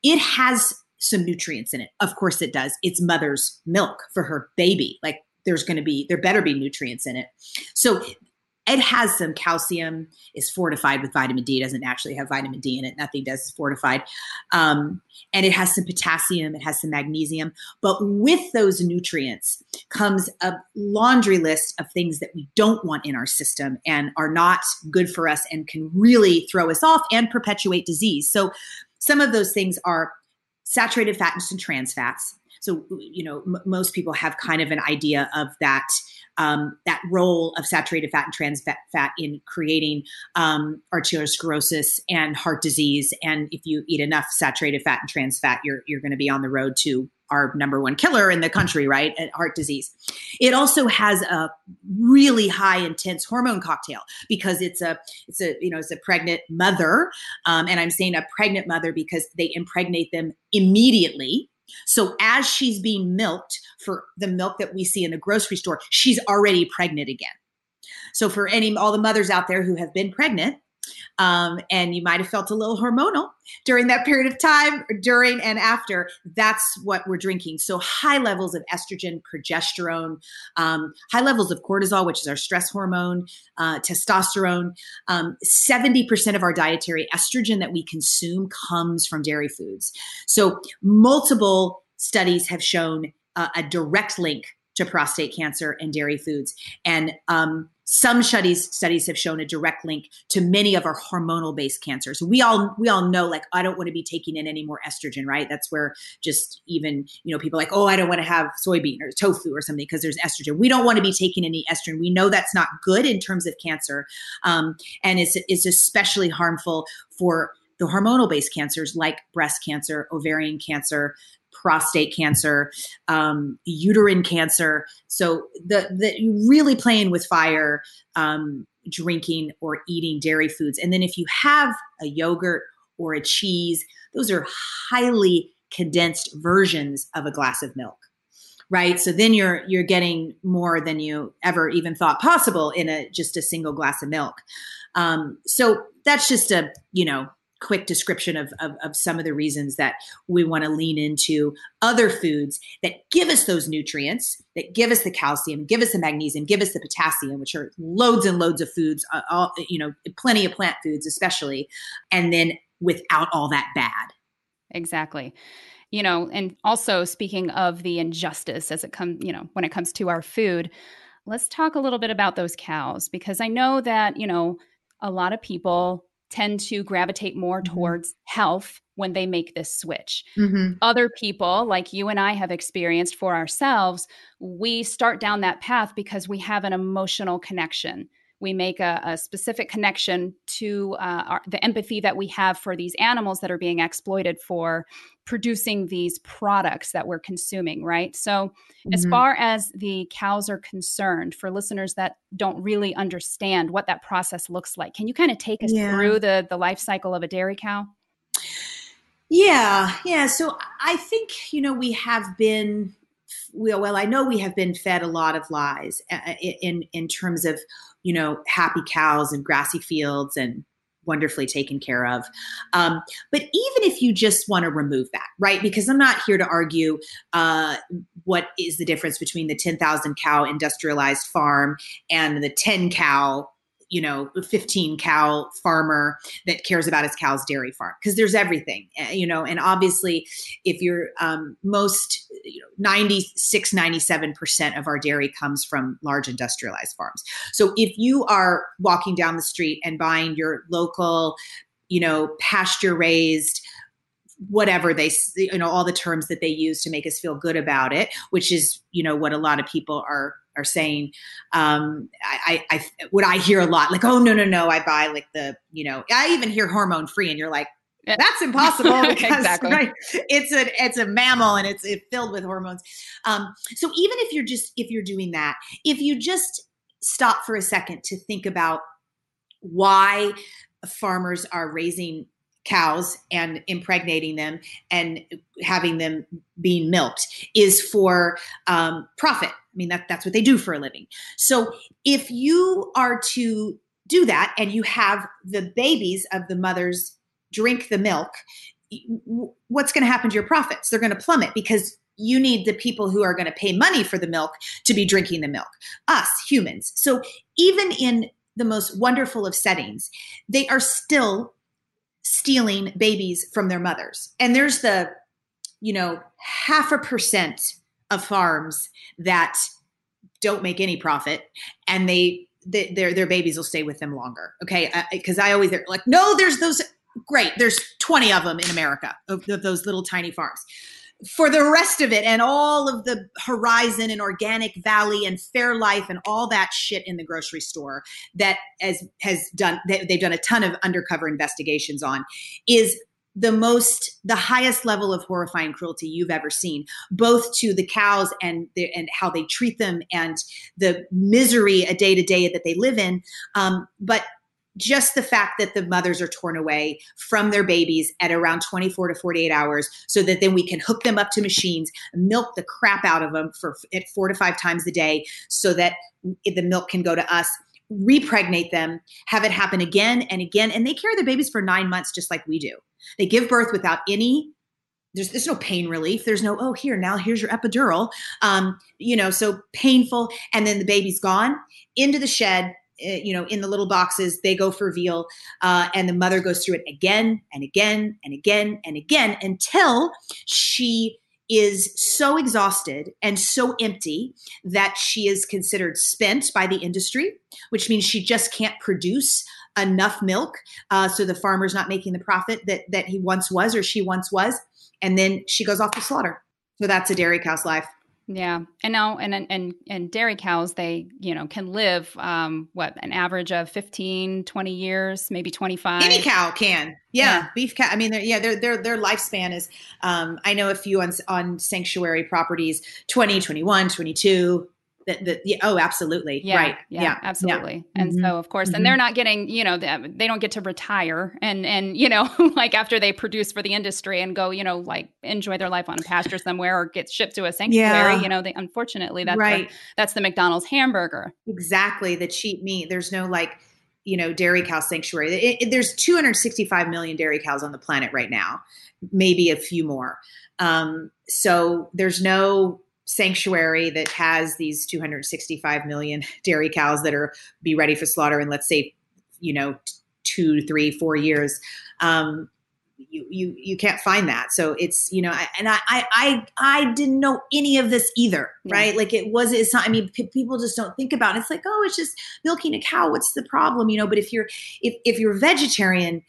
It has some nutrients in it. Of course it does. It's mother's milk for her baby. Like there's going to be there better be nutrients in it. So it has some calcium. Is fortified with vitamin d. It doesn't actually have vitamin d in it. Nothing does. Fortified. Um, and it has some potassium. It has some magnesium. But with those nutrients comes a laundry list of things that we don't want in our system and are not good for us and can really throw us off and perpetuate disease. So some of those things are saturated fats and trans fats. So you know m- most people have kind of an idea of that um, that role of saturated fat and trans fat, in creating um, arteriosclerosis and heart disease. And if you eat enough saturated fat and trans fat, you're you're going to be on the road to our number one killer in the country, right? At heart disease. It also has a really high intense hormone cocktail because it's a it's a you know it's a pregnant mother, um, and I'm saying a pregnant mother because they impregnate them immediately so as she's being milked for the milk that we see in the grocery store, she's already pregnant again. So for any all the mothers out there who have been pregnant, um, and you might have felt a little hormonal during that period of time, during and after. That's what we're drinking. So high levels of estrogen, progesterone, um, high levels of cortisol, which is our stress hormone, uh, testosterone. Um, 70% of our dietary estrogen that we consume comes from dairy foods. So multiple studies have shown uh, a direct link to prostate cancer and dairy foods. And um, some studies studies have shown a direct link to many of our hormonal based cancers. We all we all know like I don't want to be taking in any more estrogen, right? That's where just even you know people like oh I don't want to have soybean or tofu or something because there's estrogen. We don't want to be taking any estrogen. We know that's not good in terms of cancer, um, and it's it's especially harmful for the hormonal based cancers like breast cancer, ovarian cancer, prostate cancer, um, uterine cancer. So the the really playing with fire, um, drinking or eating dairy foods, and then if you have a yogurt or a cheese, those are highly condensed versions of a glass of milk right? So then you're you're getting more than you ever even thought possible in a just a single glass of milk. Um, so that's just a you know quick description of, of, of, some of the reasons that we want to lean into other foods that give us those nutrients, that give us the calcium, give us the magnesium, give us the potassium, which are loads and loads of foods, uh, all, you know, plenty of plant foods, especially, and then without all that bad. Exactly. You know, and also speaking of the injustice as it comes, you know, when it comes to our food, let's talk a little bit about those cows because I know that, you know, a lot of people tend to gravitate more mm-hmm. towards health when they make this switch. Mm-hmm. Other people, like you and I have experienced for ourselves, we start down that path because we have an emotional connection we make a, a specific connection to uh, our, the empathy that we have for these animals that are being exploited for producing these products that we're consuming, right? So, mm-hmm. as far as the cows are concerned, for listeners that don't really understand what that process looks like, can you kind of take us yeah. through the the life cycle of a dairy cow? Yeah, yeah. So I think you know we have been well, I know we have been fed a lot of lies uh, in in terms of you know, happy cows and grassy fields and wonderfully taken care of. Um, but even if you just want to remove that, right? Because I'm not here to argue uh, what is the difference between the 10,000 cow industrialized farm and the 10 cow you know 15 cow farmer that cares about his cow's dairy farm because there's everything eh, you know and obviously if you're um, most you know, 96 97% of our dairy comes from large industrialized farms. So if you are walking down the street and buying your local you know pasture raised whatever they you know all the terms that they use to make us feel good about it which is you know what a lot of people are are saying um I, I what i hear a lot like oh no no no i buy like the you know i even hear hormone free and you're like that's impossible. Because exactly. right, it's a it's a mammal and it's, it's filled with hormones. Um so even if you're just if you're doing that if you just stop for a second to think about why farmers are raising cows and impregnating them and having them being milked is for um, profit. I mean, that, that's what they do for a living. So if you are to do that and you have the babies of the mothers drink the milk, what's going to happen to your profits? They're going to plummet because you need the people who are going to pay money for the milk to be drinking the milk, us humans. So even in the most wonderful of settings, they are still stealing babies from their mothers. And there's the, you know, half a percent of farms that don't make any profit and they, they their their babies will stay with them longer. Okay, uh, because I, I always they're like, no, there's those great. There's 20 of them in America of, of those little tiny farms. For the rest of it and all of the horizon and organic valley and fairlife and all that shit in the grocery store that as has done they've done a ton of undercover investigations on is the most the highest level of horrifying cruelty you've ever seen both to the cows and the, and how they treat them and the misery a day to day that they live in. Um, but just the fact that the mothers are torn away from their babies at around 24 to 48 hours so that then we can hook them up to machines milk the crap out of them for at four to five times a day so that the milk can go to us repregnate them have it happen again and again. And they carry their babies for nine months just like we do. They give birth without any there's, there's no pain relief. There's no oh here now here's your epidural. Um, you know so painful. And then the baby's gone into the shed you know in the little boxes they go for veal uh, and the mother goes through it again and again and again and again until she is so exhausted and so empty that she is considered spent by the industry, which means she just can't produce enough milk. Uh, so the farmer's not making the profit that that he once was or she once was, and then she goes off to slaughter. So that's a dairy cow's life. Yeah. And now and and and dairy cows they, you know, can live um what, an average of 15, 20 years, maybe 25. Any cow can. Yeah, yeah. beef cow. I mean, yeah, their their their lifespan is um I know a few on on sanctuary properties 20, 21, 22, that, that yeah, oh absolutely. Yeah, right. yeah, yeah. absolutely. Yeah. and mm-hmm. so of course mm-hmm. and they're not getting you know they, they don't get to retire and and you know like after they produce for the industry and go you know like enjoy their life on a pasture somewhere or get shipped to a sanctuary you know they unfortunately that's right. the, that's the mcdonald's hamburger. Exactly the cheap meat. There's no like you know dairy cow sanctuary. It, it, there's 265 million dairy cows on the planet right now maybe a few more. Um, so there's no sanctuary that has these 265 million dairy cows that are be ready for slaughter in let's say you know two three four years um, you you you can't find that. So it's you know and i i i didn't know any of this either yeah. right? Like it was it's not i mean p- people just don't think about it. It's like oh it's just milking a cow. What's the problem? You know but if you're if if you're vegetarian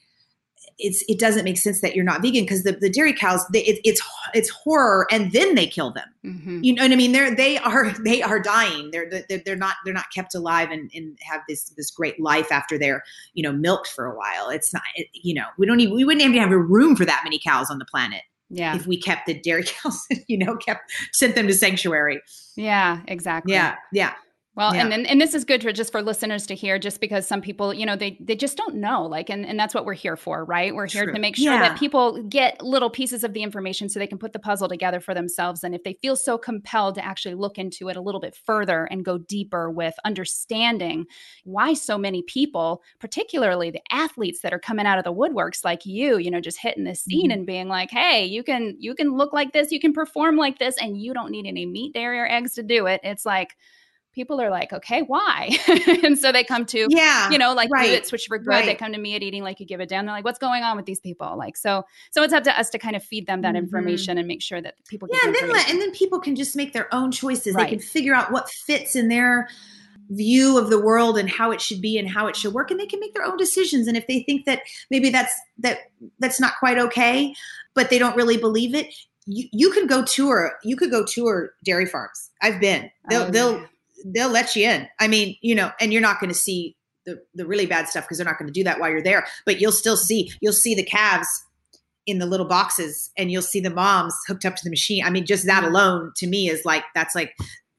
it's it doesn't make sense that you're not vegan because the, the dairy cows they, it, it's it's horror and then they kill them. Mm-hmm. you know what i mean? They're they are they are dying. They're they're, they're not they're not kept alive and, and have this this great life after they're you know milked for a while. It's not it, you know we don't even we wouldn't even have a room for that many cows on the planet yeah. if we kept the dairy cows you know kept sent them to sanctuary. Yeah exactly. Yeah yeah well, yeah. and, and and this is good for just for listeners to hear, just because some people, you know, they they just don't know, like, and and that's what we're here for, right? We're here True. to make sure yeah. that people get little pieces of the information so they can put the puzzle together for themselves. And if they feel so compelled to actually look into it a little bit further and go deeper with understanding why so many people, particularly the athletes that are coming out of the woodworks like you, you know, just hitting the scene mm-hmm. and being like, hey, you can you can look like this, you can perform like this, and you don't need any meat, dairy, or eggs to do it. It's like people are like, okay, why? and so they come to, yeah, you know, like right, it, switch for good. Right. They come to me at Eating Like You Give a Damn. They're like, what's going on with these people? Like, so, so it's up to us to kind of feed them that mm-hmm. information and make sure that people, yeah, and then let, and then people can just make their own choices. Right. They can figure out what fits in their view of the world and how it should be and how it should work, and they can make their own decisions. And if they think that maybe that's that that's not quite okay, but they don't really believe it, you, you could go tour you could go tour dairy farms i've been they'll oh, they'll yeah they'll let you in. I mean, you know, and you're not going to see the the really bad stuff because they're not going to do that while you're there. But you'll still see you'll see the calves in the little boxes, and you'll see the moms hooked up to the machine. I mean, just that mm-hmm. alone to me is like that's like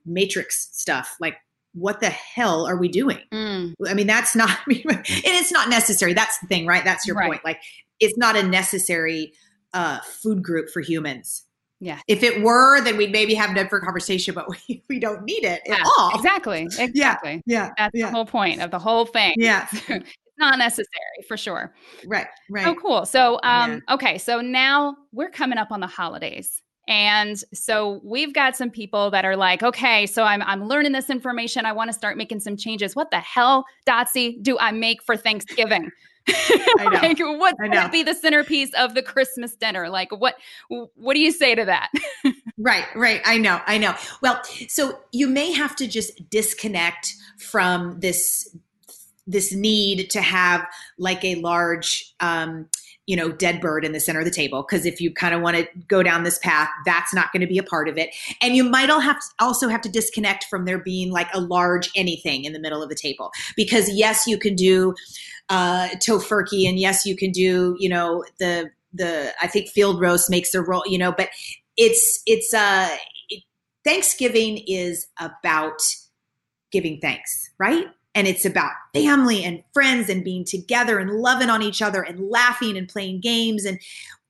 matrix stuff. Like, what the hell are we doing? Mm. I mean, that's not. and it's not necessary. That's the thing, right? That's your right. point. Like, it's not a necessary uh, food group for humans yeah. If it were, then we'd maybe have a different conversation, but we, we don't need it yeah, at all. Exactly. Exactly. Yeah. yeah That's yeah. the whole point of the whole thing. Yeah. it's not necessary for sure. Right. Right. Oh, cool. So, um, yeah. okay. So now we're coming up on the holidays. And so we've got some people that are like, okay, so I'm I'm learning this information. I want to start making some changes. What the hell, Dotsie, do I make for Thanksgiving? like what would be the centerpiece of the Christmas dinner? Like what what do you say to that? right, right. I know, I know. Well, so you may have to just disconnect from this this need to have like a large um you know, dead bird in the center of the table. Because if you kind of want to go down this path, that's not going to be a part of it. And you might all have also have to disconnect from there being like a large anything in the middle of the table. Because yes, you can do uh, Tofurky, and yes, you can do, you know, the the I think field roast makes a roll, you know, but it's it's uh it, Thanksgiving is about giving thanks, right? and it's about family and friends and being together and loving on each other and laughing and playing games. And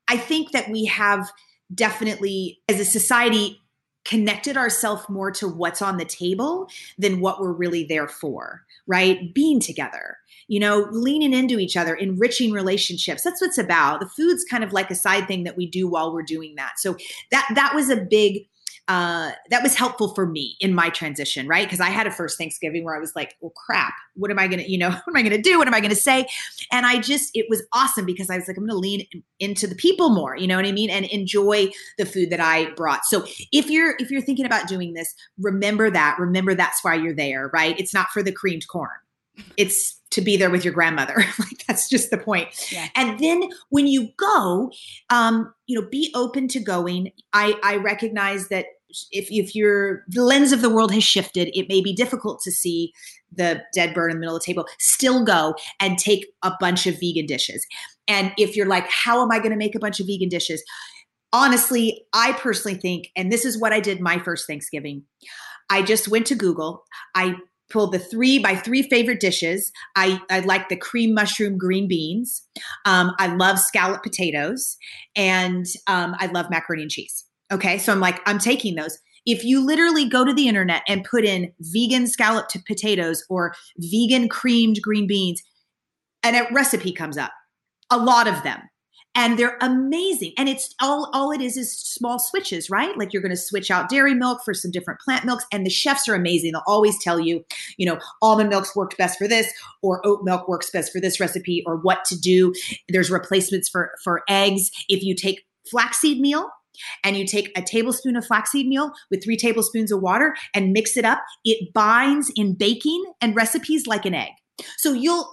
i think that we have definitely as a society connected ourselves more to what's on the table than what we're really there for right? Being together you know leaning into each other enriching relationships that's what's about the food's kind of like a side thing that we do while we're doing that so that that was a big uh, that was helpful for me in my transition, right? Because I had a first Thanksgiving where I was like, well, crap, what am I going to, you know, what am I going to do? What am I going to say? And I just, it was awesome because I was like, I'm going to lean into the people more, you know what I mean? And enjoy the food that I brought. So if you're, if you're thinking about doing this, remember that, remember that's why you're there, right? It's not for the creamed corn. It's to be there with your grandmother. like that's just the point. Yeah. And then when you go, um, you know, be open to going. I, I recognize that if, if your the lens of the world has shifted, it may be difficult to see the dead bird in the middle of the table. Still go and take a bunch of vegan dishes. And if you're like, how am I going to make a bunch of vegan dishes? Honestly, I personally think, and this is what I did my first Thanksgiving. I just went to Google. I the three by three favorite dishes. I, I like the cream mushroom green beans. Um, I love scallop potatoes, and um, I love macaroni and cheese. Okay, so I'm like, I'm taking those. If you literally go to the internet and put in vegan scalloped potatoes or vegan creamed green beans, and a recipe comes up, a lot of them and they're amazing. And it's all all it is is small switches right? Like you're going to switch out dairy milk for some different plant milks and the chefs are amazing. They'll always tell you you know almond milk's worked best for this or oat milk works best for this recipe or what to do. There's replacements for for eggs. If you take flaxseed meal and you take a tablespoon of flaxseed meal with three tablespoons of water and mix it up, it binds in baking and recipes like an egg. So you'll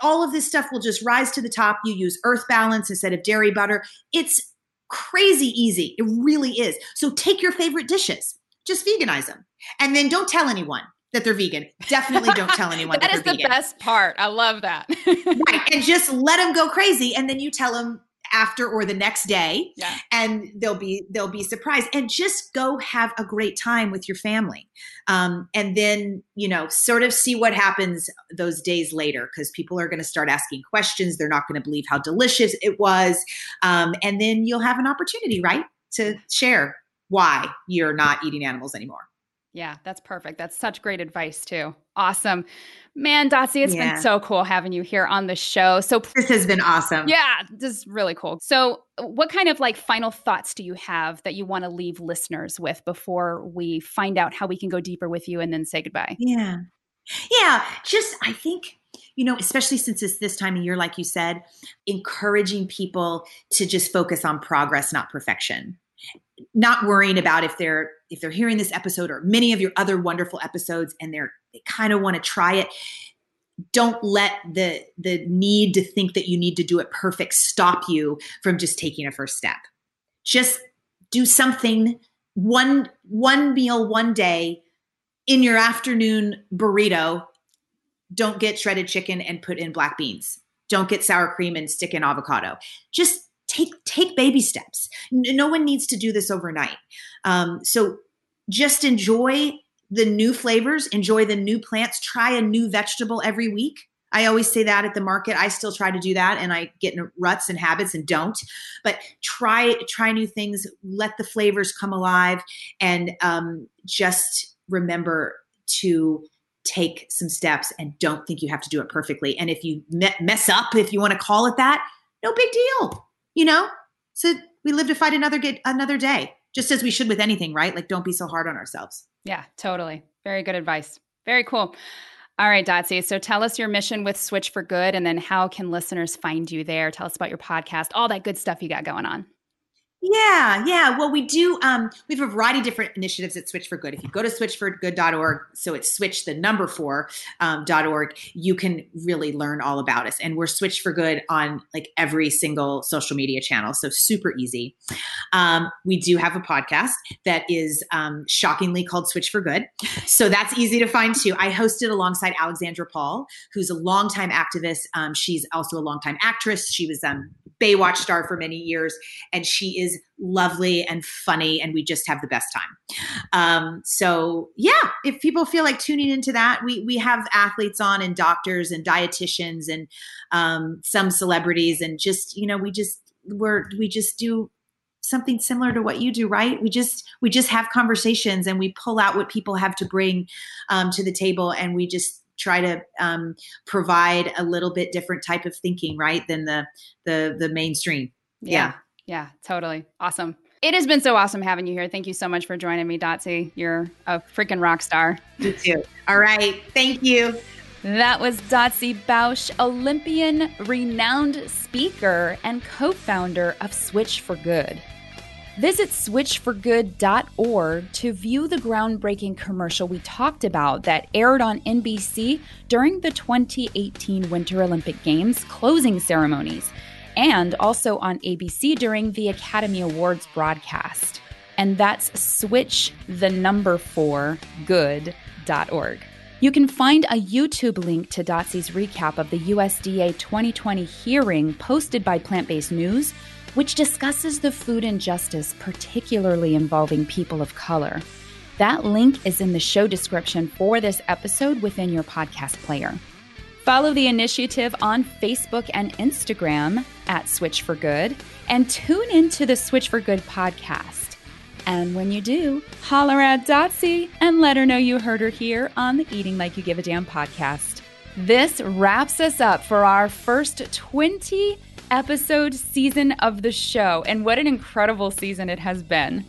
all of this stuff will just rise to the top. You use earth balance instead of dairy butter. It's crazy easy. It really is. So take your favorite dishes, just veganize them, and then don't tell anyone that they're vegan. Definitely don't tell anyone that, they're vegan. that is the vegan. best part. I love that. right, and just let them go crazy, and then you tell them after or the next day yeah. and they'll be they'll be surprised. And just go have a great time with your family. Um, and then you know sort of see what happens those days later because people are going to start asking questions. They're not going to believe how delicious it was. Um, and then you'll have an opportunity right to share why you're not eating animals anymore yeah, that's perfect. That's such great advice too. Awesome. Man, Dotsie, it's yeah. been so cool having you here on the show. So this has been awesome. Yeah, this is really cool. So uh, what kind of like final thoughts do you have that you want to leave listeners with before we find out how we can go deeper with you and then say goodbye? Yeah. Yeah, just I think you know, especially since it's this time of year, like you said, encouraging people to just focus on progress, not perfection not worrying about if they're if they're hearing this episode or many of your other wonderful episodes and they're they kind of want to try it don't let the the need to think that you need to do it perfect stop you from just taking a first step. Just do something one one meal one day in your afternoon burrito don't get shredded chicken and put in black beans. Don't get sour cream and stick in avocado. Just take baby steps no one needs to do this overnight um, so just enjoy the new flavors enjoy the new plants try a new vegetable every week I always say that at the market. I still try to do that and I get in ruts and habits and don't. But try try new things, let the flavors come alive and um, just remember to take some steps and don't think you have to do it perfectly. And if you me- mess up, if you want to call it that, no big deal you know so we live to fight another get another day just as we should with anything right? Like don't be so hard on ourselves. Yeah totally. Very good advice. Very cool. All right dotsie so tell us your mission with switch for good and then how can listeners find you there? Tell us about your podcast all that good stuff you got going on Yeah, yeah. Well, we do. Um, we have a variety of different initiatives at Switch for Good. If you go to switchforgood.org, so it's switch the number four um, .org, you can really learn all about us. And we're Switch for Good on like every single social media channel, so super easy. Um, we do have a podcast that is um, shockingly called Switch for Good, so that's easy to find too. I hosted alongside Alexandra Paul, who's a longtime activist. Um, she's also a longtime actress. She was um, Baywatch star for many years, and she is lovely and funny, and we just have the best time. Um, so yeah, if people feel like tuning into that, we we have athletes on and doctors and dietitians and um, some celebrities, and just you know we just we're we just do something similar to what you do right we just we just have conversations and we pull out what people have to bring um, to the table and we just try to um, provide a little bit different type of thinking, right, than the the the mainstream. Yeah, yeah, yeah totally awesome. It has been so awesome having you here. Thank you so much for joining me, Dotsie. You're a freaking rock star. You too. All right. Thank you. That was Dotsie Bausch, Olympian, renowned speaker, and co founder of Switch for Good. Visit switchforgood.org to view the groundbreaking commercial we talked about that aired on NBC during the 2018 Winter Olympic Games closing ceremonies and also on ABC during the Academy Awards broadcast. And that's switch the number 4 good.org. You can find a YouTube link to Dotsie's recap of the USDA 2020 hearing posted by Plant Based News which discusses the food injustice, particularly involving people of color. That link is in the show description for this episode within your podcast player. Follow the initiative on Facebook and Instagram at Switch for Good and tune into the Switch for Good podcast. And when you do, holler at Dotsie and let her know you heard her here on the Eating Like You Give a Damn podcast. This wraps us up for our first 20 episode season of the show, and what an incredible season it has been.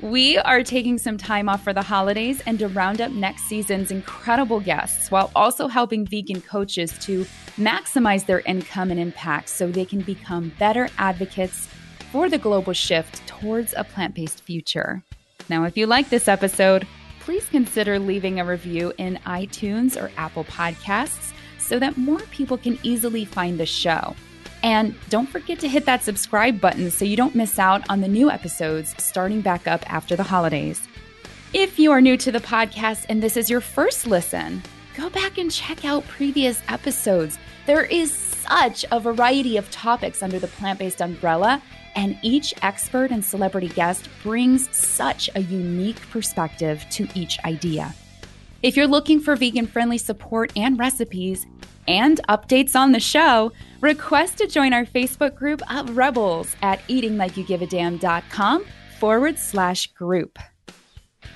We are taking some time off for the holidays and to round up next season's incredible guests while also helping vegan coaches to maximize their income and impact so they can become better advocates for the global shift towards a plant based future. Now, if you like this episode, please consider leaving a review in iTunes or Apple Podcasts so that more people can easily find the show. And don't forget to hit that subscribe button so you don't miss out on the new episodes starting back up after the holidays. If you are new to the podcast and this is your first listen, go back and check out previous episodes. There is such a variety of topics under the plant based umbrella, and each expert and celebrity guest brings such a unique perspective to each idea. If you're looking for vegan friendly support and recipes, and updates on the show, request to join our Facebook group of Rebels at eatinglikeyougiveadamn.com forward slash group.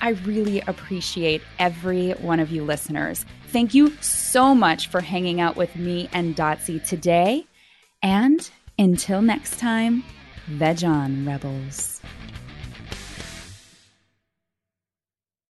I really appreciate every one of you listeners. Thank you so much for hanging out with me and Dotsie today. And until next time, veg on, Rebels.